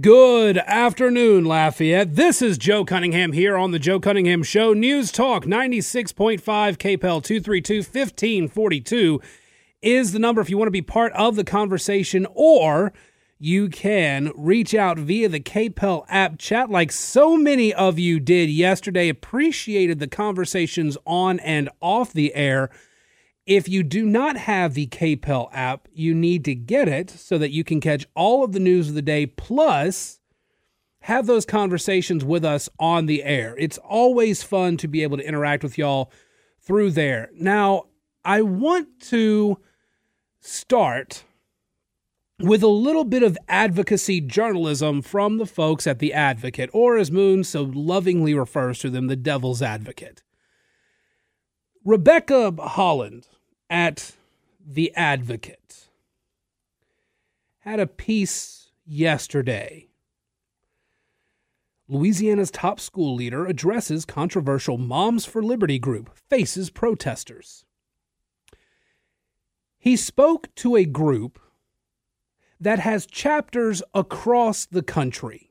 Good afternoon, Lafayette. This is Joe Cunningham here on the Joe Cunningham Show. News Talk 96.5 KPEL 232 1542 is the number if you want to be part of the conversation, or you can reach out via the KPEL app chat like so many of you did yesterday. Appreciated the conversations on and off the air. If you do not have the KPEL app, you need to get it so that you can catch all of the news of the day, plus have those conversations with us on the air. It's always fun to be able to interact with y'all through there. Now, I want to start with a little bit of advocacy journalism from the folks at The Advocate, or as Moon so lovingly refers to them, the Devil's Advocate. Rebecca Holland at The Advocate had a piece yesterday. Louisiana's top school leader addresses controversial Moms for Liberty group, faces protesters. He spoke to a group that has chapters across the country.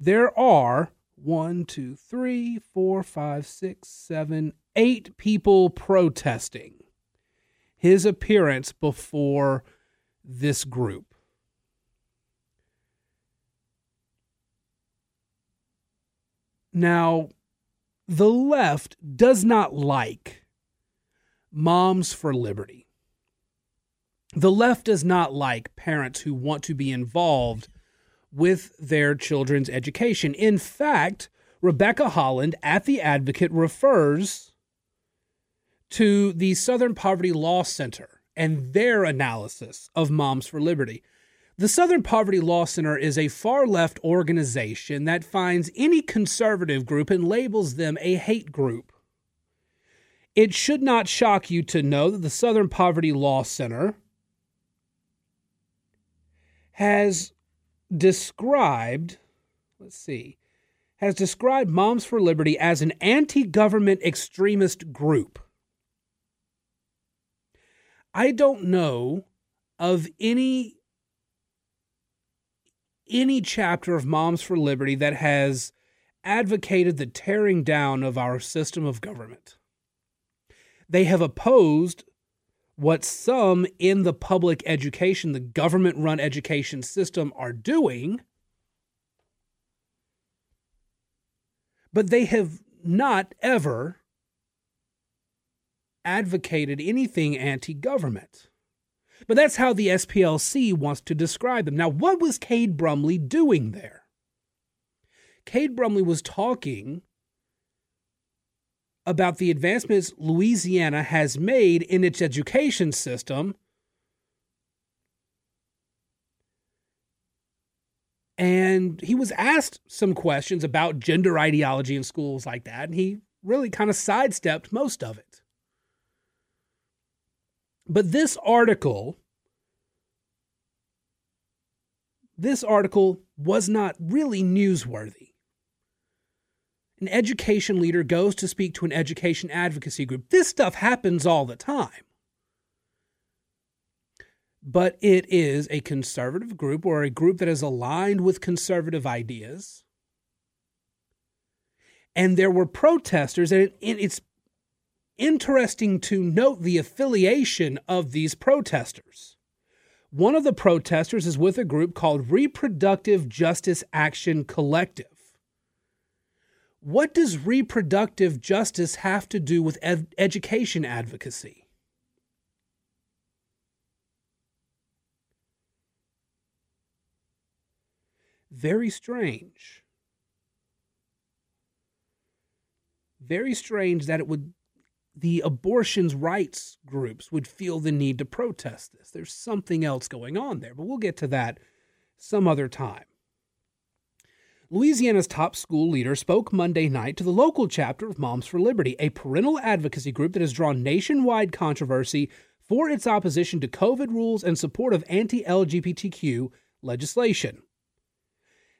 There are one, two, three, four, five, six, seven, eight people protesting his appearance before this group. Now, the left does not like Moms for Liberty. The left does not like parents who want to be involved with their children's education. In fact, Rebecca Holland at The Advocate refers to the Southern Poverty Law Center and their analysis of Moms for Liberty. The Southern Poverty Law Center is a far left organization that finds any conservative group and labels them a hate group. It should not shock you to know that the Southern Poverty Law Center has described, let's see, has described Moms for Liberty as an anti government extremist group. I don't know of any any chapter of Moms for Liberty that has advocated the tearing down of our system of government. They have opposed what some in the public education, the government run education system are doing, but they have not ever advocated anything anti government. But that's how the SPLC wants to describe them. Now, what was Cade Brumley doing there? Cade Brumley was talking about the advancements Louisiana has made in its education system. And he was asked some questions about gender ideology in schools like that, and he really kind of sidestepped most of it. But this article, this article was not really newsworthy an education leader goes to speak to an education advocacy group. This stuff happens all the time. But it is a conservative group or a group that is aligned with conservative ideas. And there were protesters, and it's interesting to note the affiliation of these protesters. One of the protesters is with a group called Reproductive Justice Action Collective. What does reproductive justice have to do with ed- education advocacy? Very strange. Very strange that it would the abortions rights groups would feel the need to protest this. There's something else going on there, but we'll get to that some other time. Louisiana's top school leader spoke Monday night to the local chapter of Moms for Liberty, a parental advocacy group that has drawn nationwide controversy for its opposition to COVID rules and support of anti LGBTQ legislation.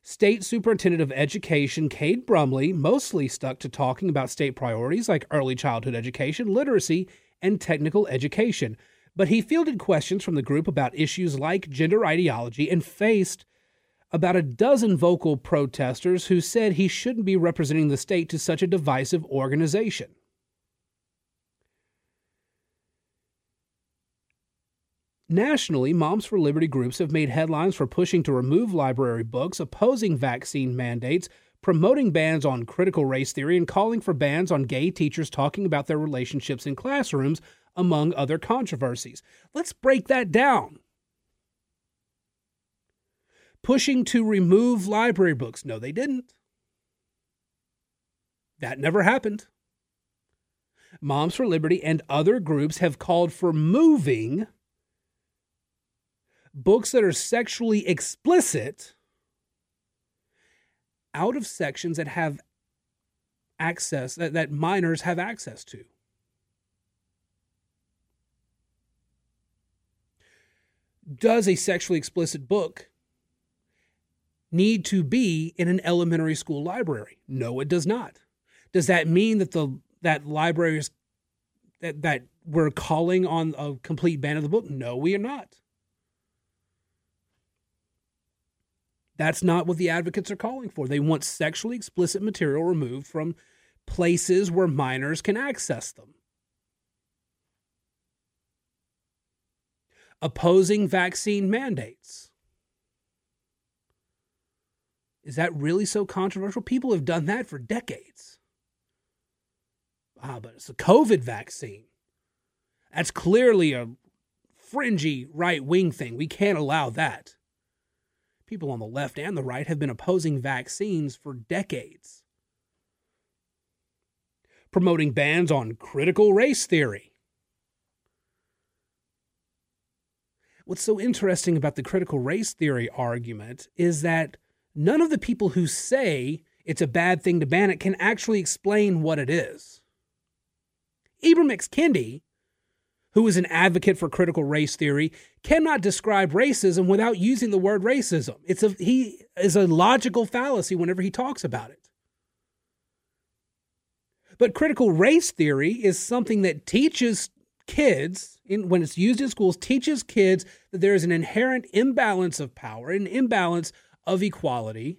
State Superintendent of Education Cade Brumley mostly stuck to talking about state priorities like early childhood education, literacy, and technical education. But he fielded questions from the group about issues like gender ideology and faced about a dozen vocal protesters who said he shouldn't be representing the state to such a divisive organization. Nationally, Moms for Liberty groups have made headlines for pushing to remove library books, opposing vaccine mandates, promoting bans on critical race theory, and calling for bans on gay teachers talking about their relationships in classrooms, among other controversies. Let's break that down. Pushing to remove library books. No, they didn't. That never happened. Moms for Liberty and other groups have called for moving books that are sexually explicit out of sections that have access that, that minors have access to. Does a sexually explicit book need to be in an elementary school library? No, it does not. Does that mean that the that libraries that that we're calling on a complete ban of the book? No, we are not. That's not what the advocates are calling for. They want sexually explicit material removed from places where minors can access them. Opposing vaccine mandates. Is that really so controversial? People have done that for decades. Ah, but it's a COVID vaccine. That's clearly a fringy right wing thing. We can't allow that people on the left and the right have been opposing vaccines for decades, promoting bans on critical race theory. What's so interesting about the critical race theory argument is that none of the people who say it's a bad thing to ban it can actually explain what it is. Ibram X. Kendi who is an advocate for critical race theory, cannot describe racism without using the word racism. It's a he is a logical fallacy whenever he talks about it. But critical race theory is something that teaches kids, in, when it's used in schools, teaches kids that there is an inherent imbalance of power, an imbalance of equality.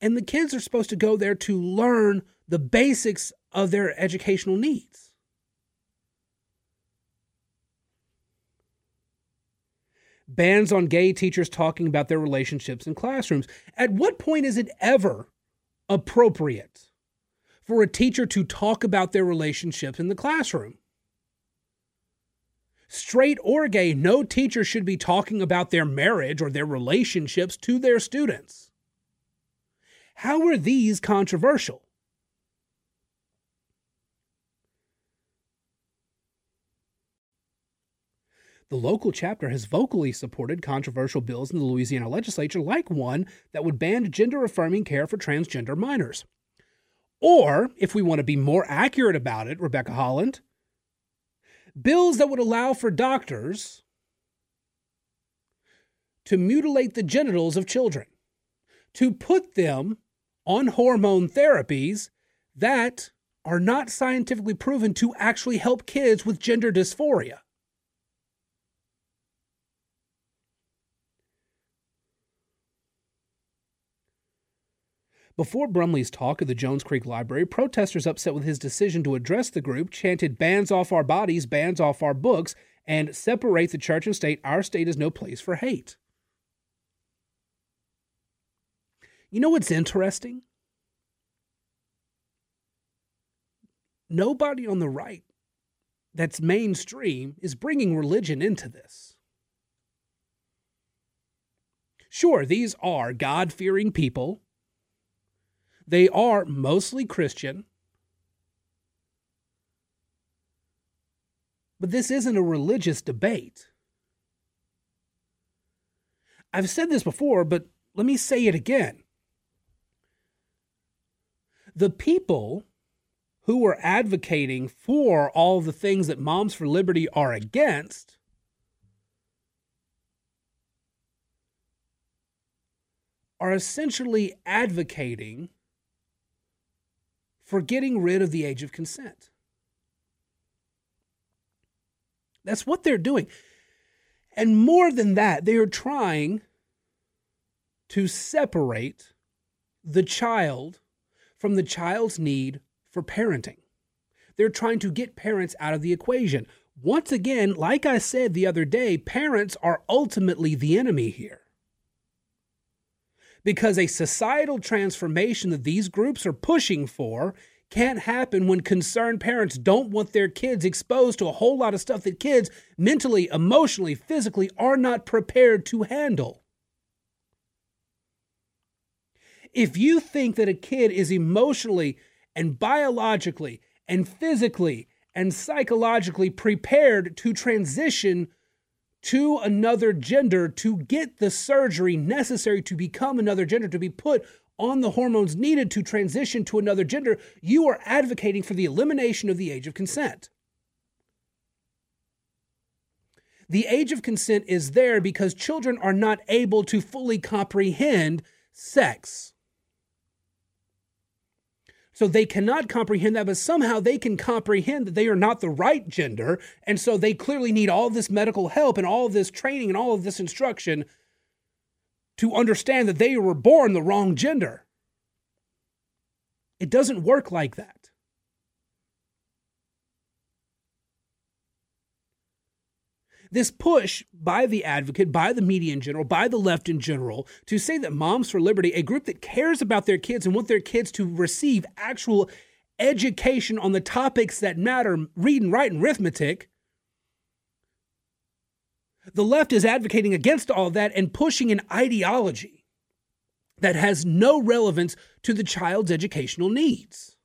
And the kids are supposed to go there to learn the basics of their educational needs. Bans on gay teachers talking about their relationships in classrooms. At what point is it ever appropriate for a teacher to talk about their relationships in the classroom? Straight or gay, no teacher should be talking about their marriage or their relationships to their students. How are these controversial? The local chapter has vocally supported controversial bills in the Louisiana legislature, like one that would ban gender affirming care for transgender minors. Or, if we want to be more accurate about it, Rebecca Holland, bills that would allow for doctors to mutilate the genitals of children, to put them on hormone therapies that are not scientifically proven to actually help kids with gender dysphoria. Before Brumley's talk at the Jones Creek Library, protesters upset with his decision to address the group chanted bans off our bodies, bans off our books, and separate the church and state. Our state is no place for hate. You know what's interesting? Nobody on the right that's mainstream is bringing religion into this. Sure, these are God fearing people they are mostly Christian. But this isn't a religious debate. I've said this before, but let me say it again. The people who are advocating for all the things that Moms for Liberty are against are essentially advocating for getting rid of the age of consent. That's what they're doing. And more than that, they are trying to separate the child from the child's need for parenting. They're trying to get parents out of the equation. Once again, like I said the other day, parents are ultimately the enemy here. Because a societal transformation that these groups are pushing for can't happen when concerned parents don't want their kids exposed to a whole lot of stuff that kids mentally, emotionally, physically are not prepared to handle. If you think that a kid is emotionally and biologically and physically and psychologically prepared to transition to another gender to get the surgery necessary to become another gender, to be put on the hormones needed to transition to another gender, you are advocating for the elimination of the age of consent. The age of consent is there because children are not able to fully comprehend sex. So they cannot comprehend that, but somehow they can comprehend that they are not the right gender. And so they clearly need all this medical help and all this training and all of this instruction to understand that they were born the wrong gender. It doesn't work like that. This push by the advocate, by the media in general, by the left in general, to say that Moms for Liberty, a group that cares about their kids and want their kids to receive actual education on the topics that matter, reading, writing, and arithmetic, the left is advocating against all that and pushing an ideology that has no relevance to the child's educational needs.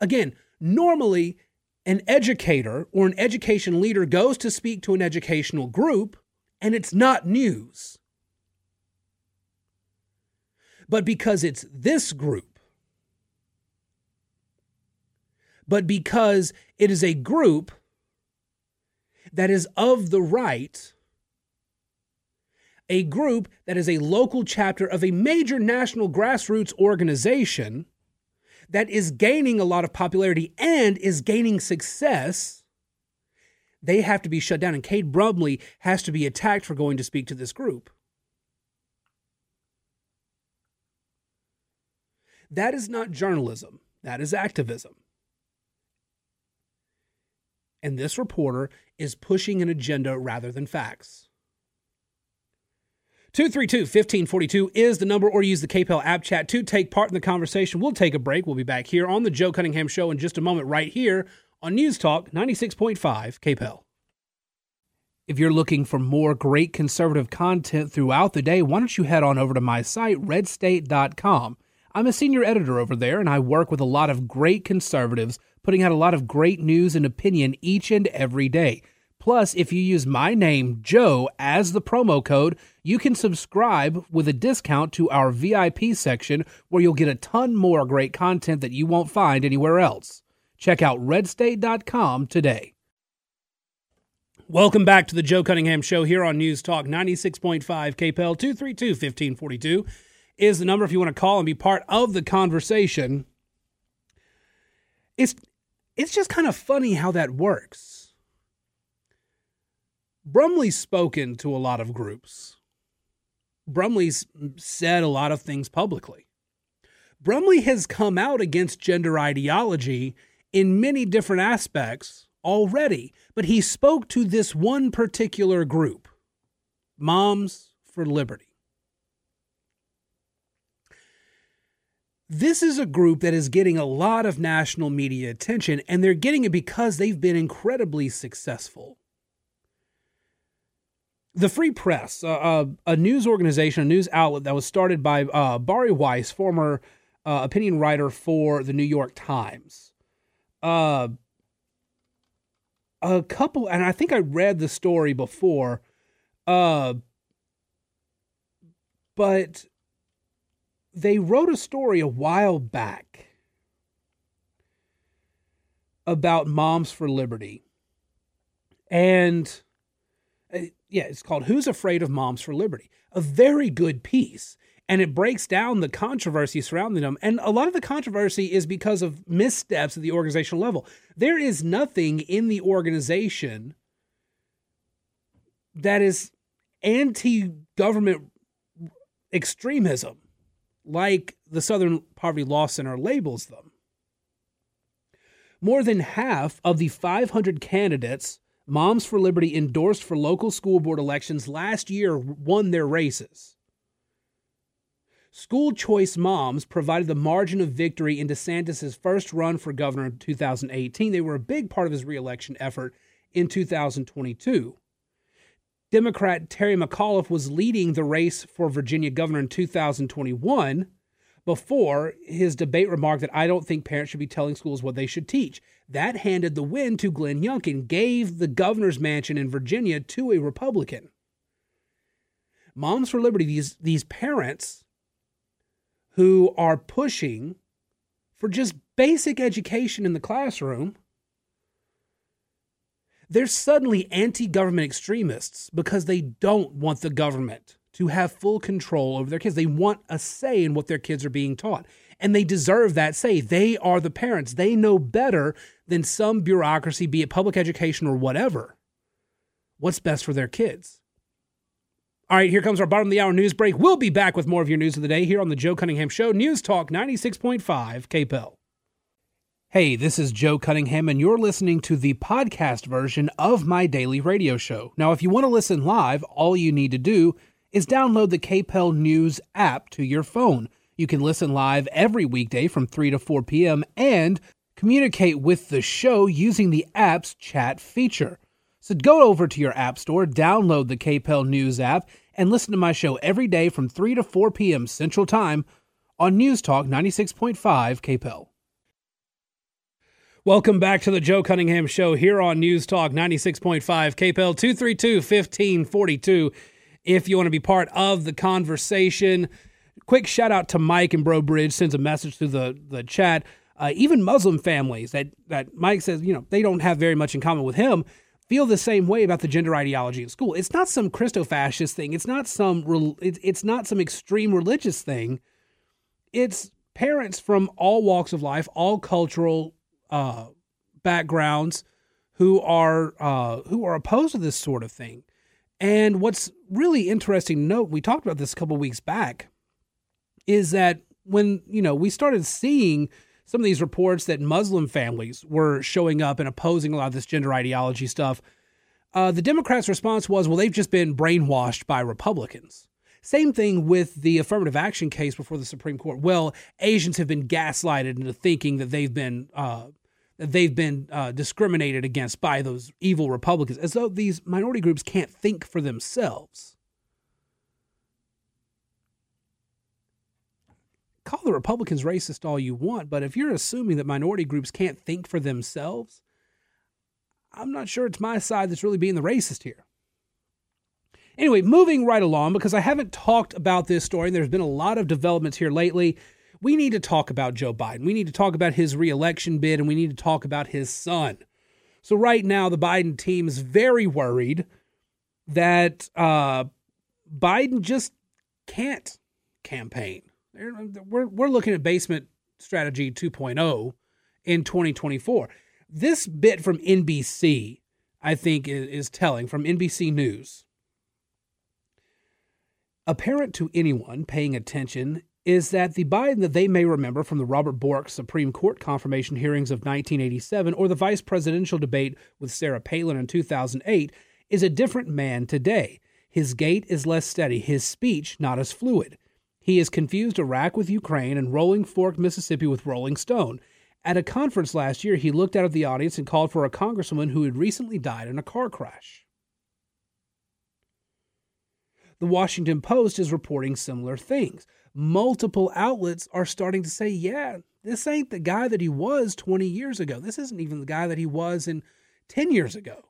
Again, normally an educator or an education leader goes to speak to an educational group and it's not news. But because it's this group, but because it is a group that is of the right, a group that is a local chapter of a major national grassroots organization that is gaining a lot of popularity and is gaining success, they have to be shut down. And Cade Brumley has to be attacked for going to speak to this group. That is not journalism, that is activism. And this reporter is pushing an agenda rather than facts. 232 1542 is the number, or use the KPEL app chat to take part in the conversation. We'll take a break. We'll be back here on the Joe Cunningham Show in just a moment, right here on News Talk 96.5 KPEL. If you're looking for more great conservative content throughout the day, why don't you head on over to my site, redstate.com. I'm a senior editor over there, and I work with a lot of great conservatives putting out a lot of great news and opinion each and every day. Plus, if you use my name, Joe, as the promo code, you can subscribe with a discount to our VIP section where you'll get a ton more great content that you won't find anywhere else. Check out redstate.com today. Welcome back to the Joe Cunningham Show here on News Talk 96.5 KPEL 232 1542 is the number if you want to call and be part of the conversation. It's it's just kind of funny how that works. Brumley's spoken to a lot of groups. Brumley's said a lot of things publicly. Brumley has come out against gender ideology in many different aspects already, but he spoke to this one particular group Moms for Liberty. This is a group that is getting a lot of national media attention, and they're getting it because they've been incredibly successful. The Free Press, uh, a news organization, a news outlet that was started by uh, Bari Weiss, former uh, opinion writer for the New York Times. Uh, a couple, and I think I read the story before, uh, but they wrote a story a while back about Moms for Liberty. And yeah, it's called Who's Afraid of Moms for Liberty? A very good piece. and it breaks down the controversy surrounding them. And a lot of the controversy is because of missteps at the organizational level. There is nothing in the organization that is anti government extremism like the Southern Poverty Law Center labels them. More than half of the 500 candidates Moms for Liberty endorsed for local school board elections last year won their races. School choice moms provided the margin of victory in DeSantis' first run for governor in 2018. They were a big part of his reelection effort in 2022. Democrat Terry McAuliffe was leading the race for Virginia governor in 2021 before his debate remark that I don't think parents should be telling schools what they should teach. That handed the win to Glenn Youngkin, gave the governor's mansion in Virginia to a Republican. Moms for Liberty, these, these parents who are pushing for just basic education in the classroom they're suddenly anti government extremists because they don't want the government to have full control over their kids. They want a say in what their kids are being taught. And they deserve that say. They are the parents. They know better than some bureaucracy, be it public education or whatever, what's best for their kids. All right, here comes our bottom of the hour news break. We'll be back with more of your news of the day here on the Joe Cunningham Show, News Talk 96.5 KPEL. Hey, this is Joe Cunningham, and you're listening to the podcast version of my daily radio show. Now, if you want to listen live, all you need to do is download the KPEL News app to your phone. You can listen live every weekday from 3 to 4 p.m. and communicate with the show using the app's chat feature. So go over to your app store, download the KPEL News app, and listen to my show every day from 3 to 4 p.m. Central Time on News Talk 96.5 KPEL. Welcome back to the Joe Cunningham Show here on News Talk 96.5 KPEL 232 1542. If you want to be part of the conversation, quick shout out to Mike and Breaux Bridge sends a message through the, the chat. Uh, even Muslim families that, that Mike says, you know, they don't have very much in common with him feel the same way about the gender ideology in school. It's not some Christo-fascist thing. It's not some it's not some extreme religious thing. It's parents from all walks of life, all cultural uh, backgrounds who are uh, who are opposed to this sort of thing. And what's really interesting note, we talked about this a couple weeks back, is that when you know we started seeing some of these reports that Muslim families were showing up and opposing a lot of this gender ideology stuff, uh, the Democrats' response was, well, they've just been brainwashed by Republicans. Same thing with the affirmative action case before the Supreme Court. Well, Asians have been gaslighted into thinking that they've been uh, they've been uh, discriminated against by those evil Republicans, as though these minority groups can't think for themselves. Call the Republicans racist all you want, but if you're assuming that minority groups can't think for themselves, I'm not sure it's my side that's really being the racist here. Anyway, moving right along, because I haven't talked about this story, and there's been a lot of developments here lately we need to talk about Joe Biden. We need to talk about his reelection bid and we need to talk about his son. So, right now, the Biden team is very worried that uh, Biden just can't campaign. We're, we're looking at basement strategy 2.0 in 2024. This bit from NBC, I think, is, is telling from NBC News. Apparent to anyone paying attention is that the Biden that they may remember from the Robert Bork Supreme Court confirmation hearings of 1987 or the vice presidential debate with Sarah Palin in 2008 is a different man today. His gait is less steady, his speech not as fluid. He has confused Iraq with Ukraine and Rolling Fork, Mississippi with Rolling Stone. At a conference last year, he looked out at the audience and called for a congresswoman who had recently died in a car crash. The Washington Post is reporting similar things multiple outlets are starting to say, yeah, this ain't the guy that he was 20 years ago. This isn't even the guy that he was in 10 years ago.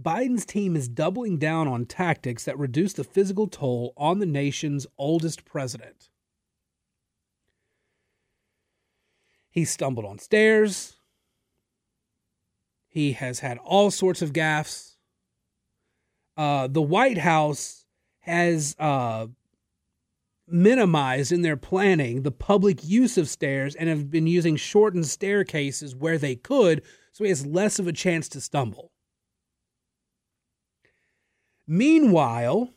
Biden's team is doubling down on tactics that reduce the physical toll on the nation's oldest president. He stumbled on stairs. He has had all sorts of gaffes uh, the White House has uh, minimized in their planning the public use of stairs and have been using shortened staircases where they could, so he has less of a chance to stumble. Meanwhile,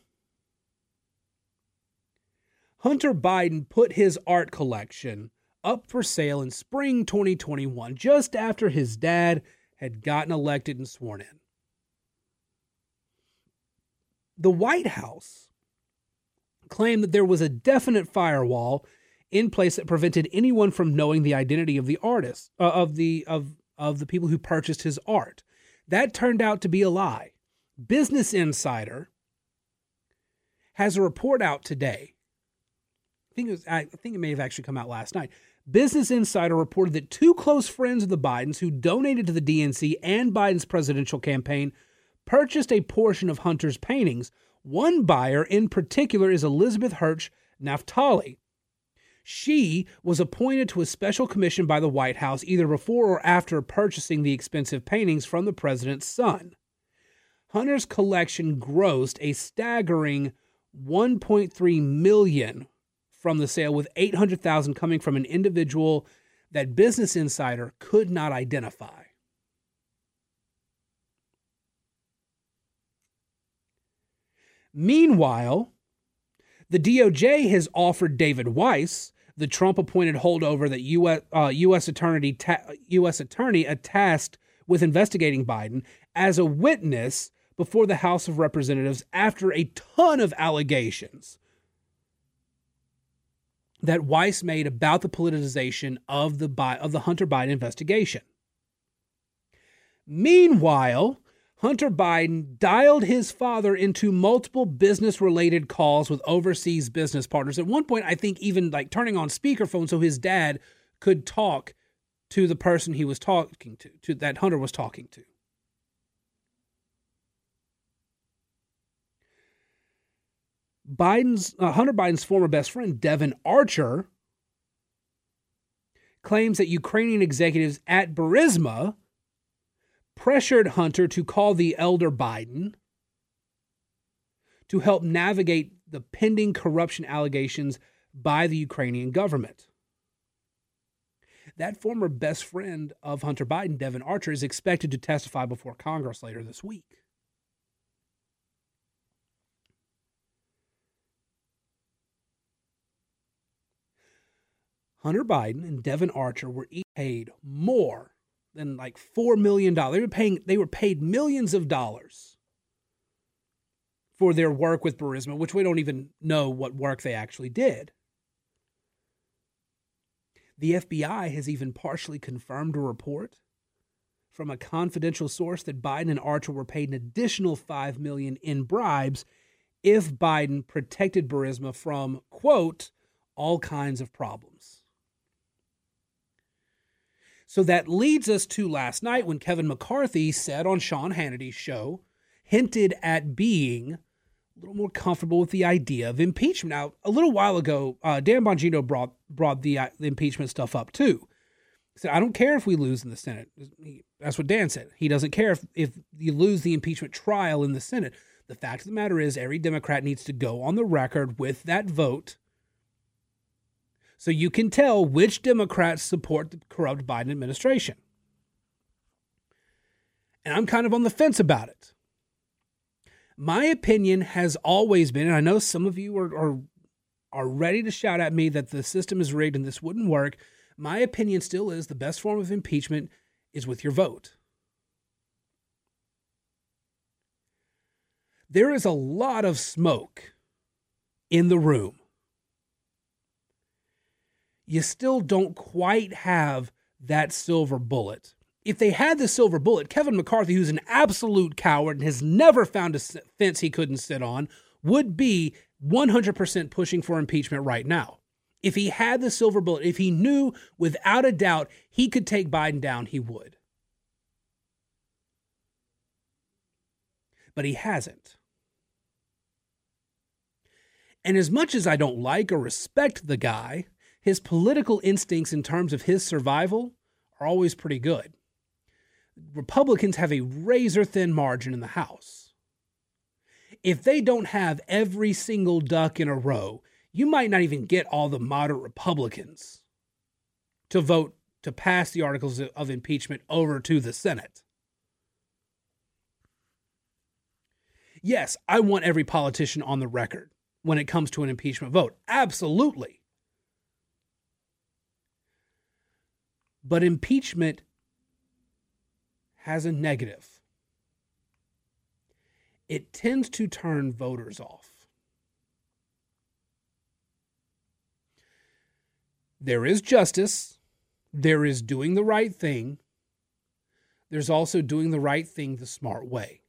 Hunter Biden put his art collection up for sale in spring 2021, just after his dad had gotten elected and sworn in. The White House claimed that there was a definite firewall in place that prevented anyone from knowing the identity of the artist uh, of the of of the people who purchased his art. That turned out to be a lie. Business Insider has a report out today. I think it was, I think it may have actually come out last night. Business Insider reported that two close friends of the Bidens who donated to the DNC and Biden's presidential campaign purchased a portion of Hunter's paintings. One buyer in particular is Elizabeth Hirsch Naftali. She was appointed to a special commission by the White House either before or after purchasing the expensive paintings from the president's son. Hunter's collection grossed a staggering 1.3 million from the sale with 800,000 coming from an individual that Business Insider could not identify. Meanwhile, the DOJ has offered David Weiss, the Trump appointed holdover that US, uh, US, attorney ta- US attorney tasked with investigating Biden, as a witness before the House of Representatives after a ton of allegations that Weiss made about the politicization of the of the Hunter Biden investigation. Meanwhile, Hunter Biden dialed his father into multiple business related calls with overseas business partners. At one point, I think even like turning on speakerphone so his dad could talk to the person he was talking to, to that Hunter was talking to. Biden's uh, Hunter Biden's former best friend Devon Archer claims that Ukrainian executives at Burisma pressured Hunter to call the elder Biden to help navigate the pending corruption allegations by the Ukrainian government. That former best friend of Hunter Biden, Devon Archer, is expected to testify before Congress later this week. Hunter Biden and Devon Archer were each paid more than like four million dollars. They were paying they were paid millions of dollars for their work with Burisma, which we don't even know what work they actually did. The FBI has even partially confirmed a report from a confidential source that Biden and Archer were paid an additional 5 million in bribes if Biden protected Burisma from quote all kinds of problems. So that leads us to last night when Kevin McCarthy said on Sean Hannity's show, hinted at being a little more comfortable with the idea of impeachment. Now, a little while ago, uh, Dan Bongino brought brought the, uh, the impeachment stuff up too. He said, "I don't care if we lose in the Senate." That's what Dan said. He doesn't care if if you lose the impeachment trial in the Senate. The fact of the matter is, every Democrat needs to go on the record with that vote so you can tell which Democrats support the corrupt Biden administration. And I'm kind of on the fence about it. My opinion has always been, and I know some of you are, are, are ready to shout at me that the system is rigged and this wouldn't work. My opinion still is the best form of impeachment is with your vote. There is a lot of smoke in the room you still don't quite have that silver bullet. If they had the silver bullet, Kevin McCarthy, who's an absolute coward and has never found a fence he couldn't sit on, would be 100% pushing for impeachment right now. If he had the silver bullet, if he knew without a doubt he could take Biden down, he would. But he hasn't. And as much as I don't like or respect the guy, his political instincts in terms of his survival are always pretty good. Republicans have a razor thin margin in the House. if they don't have every single duck in a row, you might not even get all the moderate Republicans to vote to pass the articles of impeachment over to the Senate. Yes, I want every politician on the record when it comes to an impeachment vote. Absolutely. But impeachment has a negative. It tends to turn voters off. There is justice, there is doing the right thing, there's also doing the right thing the smart way.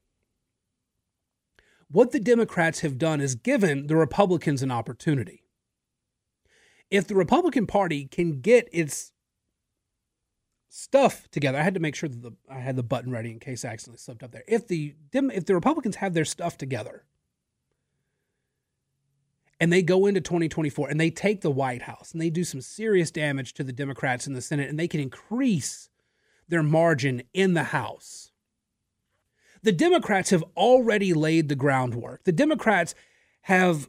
What the Democrats have done is given the Republicans an opportunity. If the Republican Party can get its stuff together. I had to make sure that the, I had the button ready in case I accidentally slipped up there. If the if the Republicans have their stuff together and they go into 2024 and they take the White House and they do some serious damage to the Democrats in the Senate and they can increase their margin in the House. The Democrats have already laid the groundwork. The Democrats have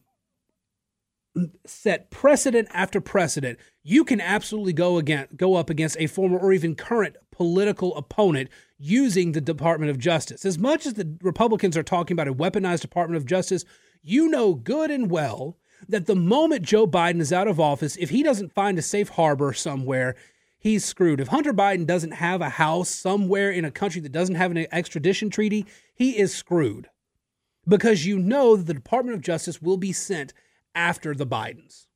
set precedent after precedent, you can absolutely go against, go up against a former or even current political opponent using the Department of Justice. As much as the Republicans are talking about a weaponized Department of Justice, you know good and well that the moment Joe Biden is out of office, if he doesn't find a safe harbor somewhere, he's screwed. If Hunter Biden doesn't have a house somewhere in a country that doesn't have an extradition treaty, he is screwed. Because you know that the Department of Justice will be sent after the Bidens.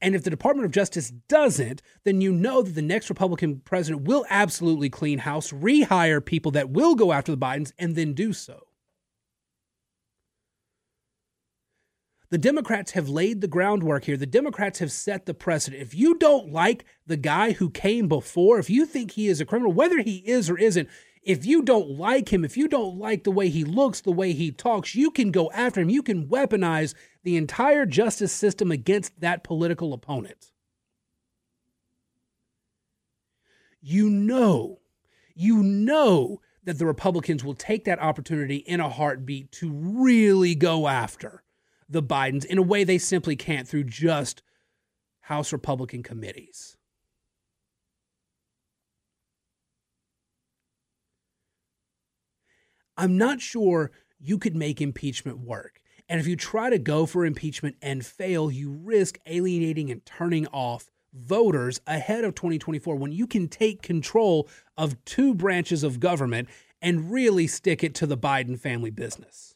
And if the Department of Justice doesn't, then you know that the next Republican president will absolutely clean house, rehire people that will go after the Bidens, and then do so. The Democrats have laid the groundwork here. The Democrats have set the precedent. If you don't like the guy who came before, if you think he is a criminal, whether he is or isn't, if you don't like him, if you don't like the way he looks, the way he talks, you can go after him. You can weaponize the entire justice system against that political opponent. You know, you know that the Republicans will take that opportunity in a heartbeat to really go after the Bidens in a way they simply can't through just House Republican committees. I'm not sure you could make impeachment work. And if you try to go for impeachment and fail, you risk alienating and turning off voters ahead of 2024 when you can take control of two branches of government and really stick it to the Biden family business.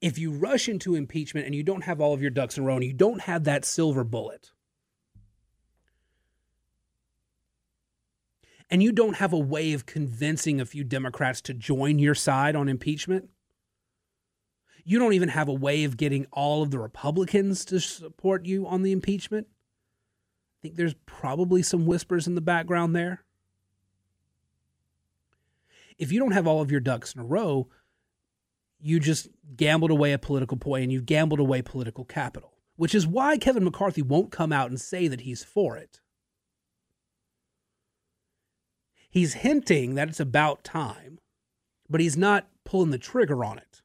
If you rush into impeachment and you don't have all of your ducks in a row and you don't have that silver bullet, and you don't have a way of convincing a few Democrats to join your side on impeachment, you don't even have a way of getting all of the Republicans to support you on the impeachment. I think there's probably some whispers in the background there. If you don't have all of your ducks in a row, you just gambled away a political and you've gambled away political capital, which is why Kevin McCarthy won't come out and say that he's for it. He's hinting that it's about time, but he's not pulling the trigger on it.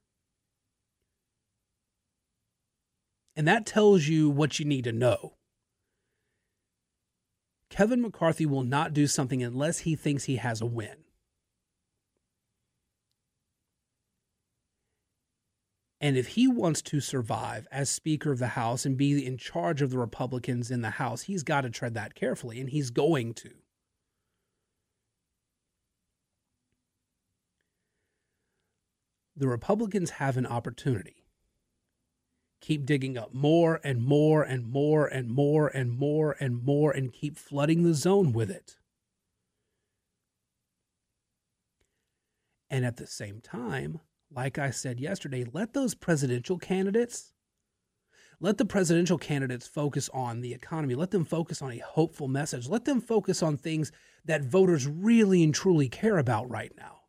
And that tells you what you need to know. Kevin McCarthy will not do something unless he thinks he has a win. And if he wants to survive as Speaker of the House and be in charge of the Republicans in the House, he's got to tread that carefully, and he's going to. The Republicans have an opportunity. Keep digging up more and more and more and more and more and more and keep flooding the zone with it. And at the same time, like I said yesterday, let those presidential candidates, let the presidential candidates focus on the economy. Let them focus on a hopeful message. Let them focus on things that voters really and truly care about right now.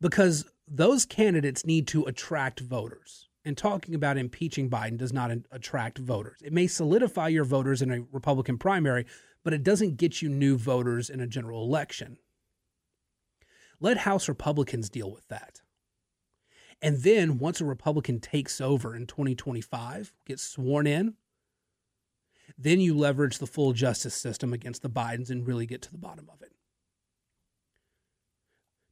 Because those candidates need to attract voters. And talking about impeaching Biden does not attract voters. It may solidify your voters in a Republican primary, but it doesn't get you new voters in a general election. Let House Republicans deal with that. And then once a Republican takes over in 2025, gets sworn in, then you leverage the full justice system against the Bidens and really get to the bottom of it.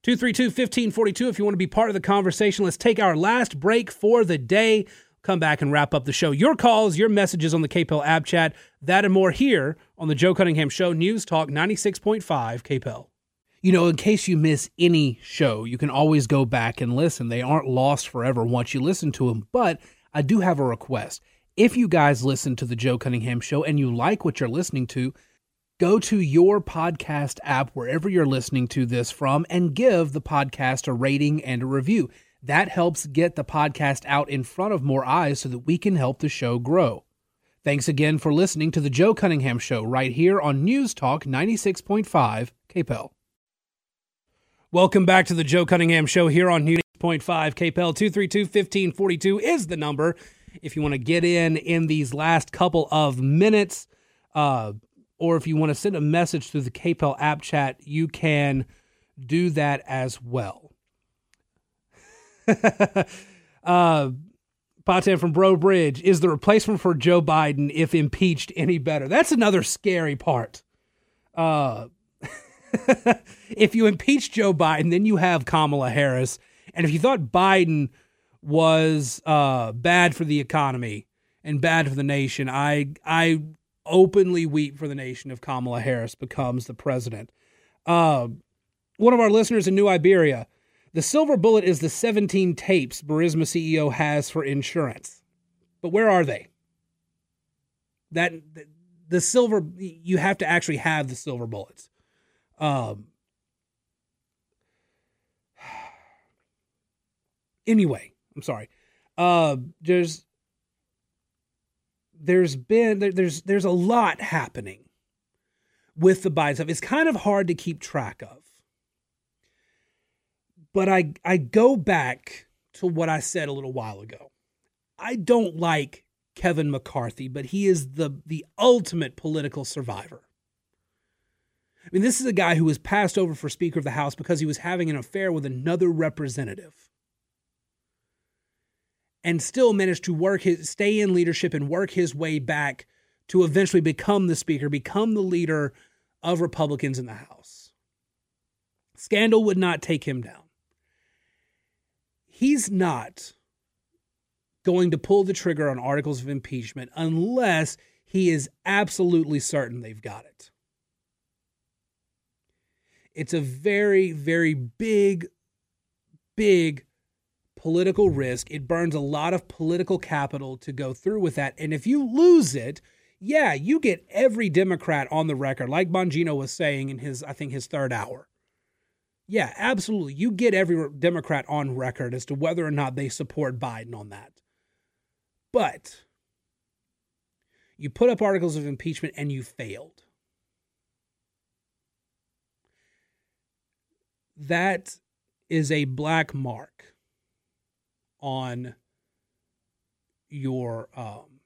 232 1542 if you want to be part of the conversation. Let's take our last break for the day. Come back and wrap up the show. Your calls, your messages on the KPEL app chat, that and more here on the Joe Cunningham Show, News Talk 96.5 KPEL. You know, in case you miss any show, you can always go back and listen. They aren't lost forever once you listen to them. But I do have a request. If you guys listen to the Joe Cunningham Show and you like what you're listening to, go to your podcast app, wherever you're listening to this from, and give the podcast a rating and a review. That helps get the podcast out in front of more eyes so that we can help the show grow. Thanks again for listening to the Joe Cunningham Show right here on News Talk 96.5 KPEL. Welcome back to the Joe Cunningham Show here on News 0.5 KPEL 232 1542 is the number if you want to get in in these last couple of minutes. Uh, or if you want to send a message through the KPEL app chat, you can do that as well. uh, Patan from Breaux Bridge is the replacement for Joe Biden if impeached any better. That's another scary part. Uh, if you impeach Joe Biden, then you have Kamala Harris. And if you thought Biden was uh, bad for the economy and bad for the nation, I I openly weep for the nation if Kamala Harris becomes the president. Uh, one of our listeners in New Iberia, the silver bullet is the 17 tapes Burisma CEO has for insurance. But where are they? That the silver you have to actually have the silver bullets. Um, anyway, I'm sorry. Uh, there's there's been there, there's there's a lot happening with the Biden stuff. It's kind of hard to keep track of. But I I go back to what I said a little while ago. I don't like Kevin McCarthy, but he is the the ultimate political survivor. I mean, this is a guy who was passed over for Speaker of the House because he was having an affair with another representative and still managed to work his stay in leadership and work his way back to eventually become the speaker, become the leader of Republicans in the House. Scandal would not take him down. He's not going to pull the trigger on articles of impeachment unless he is absolutely certain they've got it. It's a very, very big, big political risk. It burns a lot of political capital to go through with that. And if you lose it, yeah, you get every Democrat on the record, like Bongino was saying in his, I think, his third hour. Yeah, absolutely. You get every Democrat on record as to whether or not they support Biden on that. But you put up articles of impeachment and you failed. that is a black mark on your um,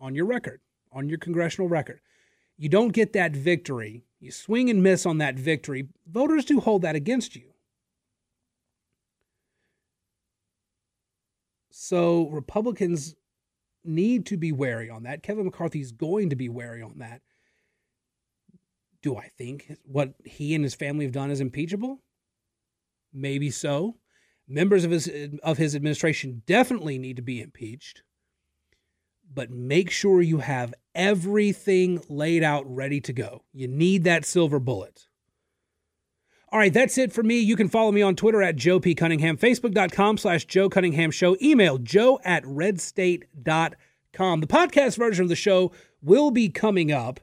on your record, on your congressional record. You don't get that victory. You swing and miss on that victory. Voters do hold that against you. So Republicans need to be wary on that. Kevin McCarthy is going to be wary on that. Do I think what he and his family have done is impeachable? Maybe so. Members of his of his administration definitely need to be impeached. But make sure you have everything laid out ready to go. You need that silver bullet. All right, that's it for me. You can follow me on Twitter at Joe P. Cunningham, Facebook.com slash Joe Cunningham Show, email joe at redstate.com. The podcast version of the show will be coming up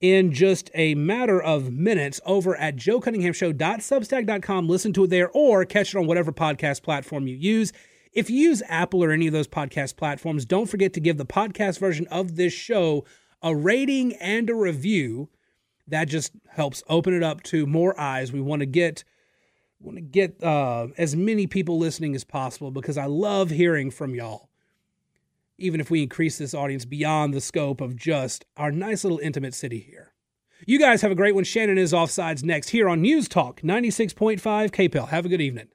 in just a matter of minutes over at joecunninghamshow.substack.com. Listen to it there or catch it on whatever podcast platform you use. If you use Apple or any of those podcast platforms, don't forget to give the podcast version of this show a rating and a review. That just helps open it up to more eyes. We want to get want to get uh, as many people listening as possible because I love hearing from y'all even if we increase this audience beyond the scope of just our nice little intimate city here. You guys have a great one. Shannon is offsides next here on News Talk 96.5 KPEL. Have a good evening.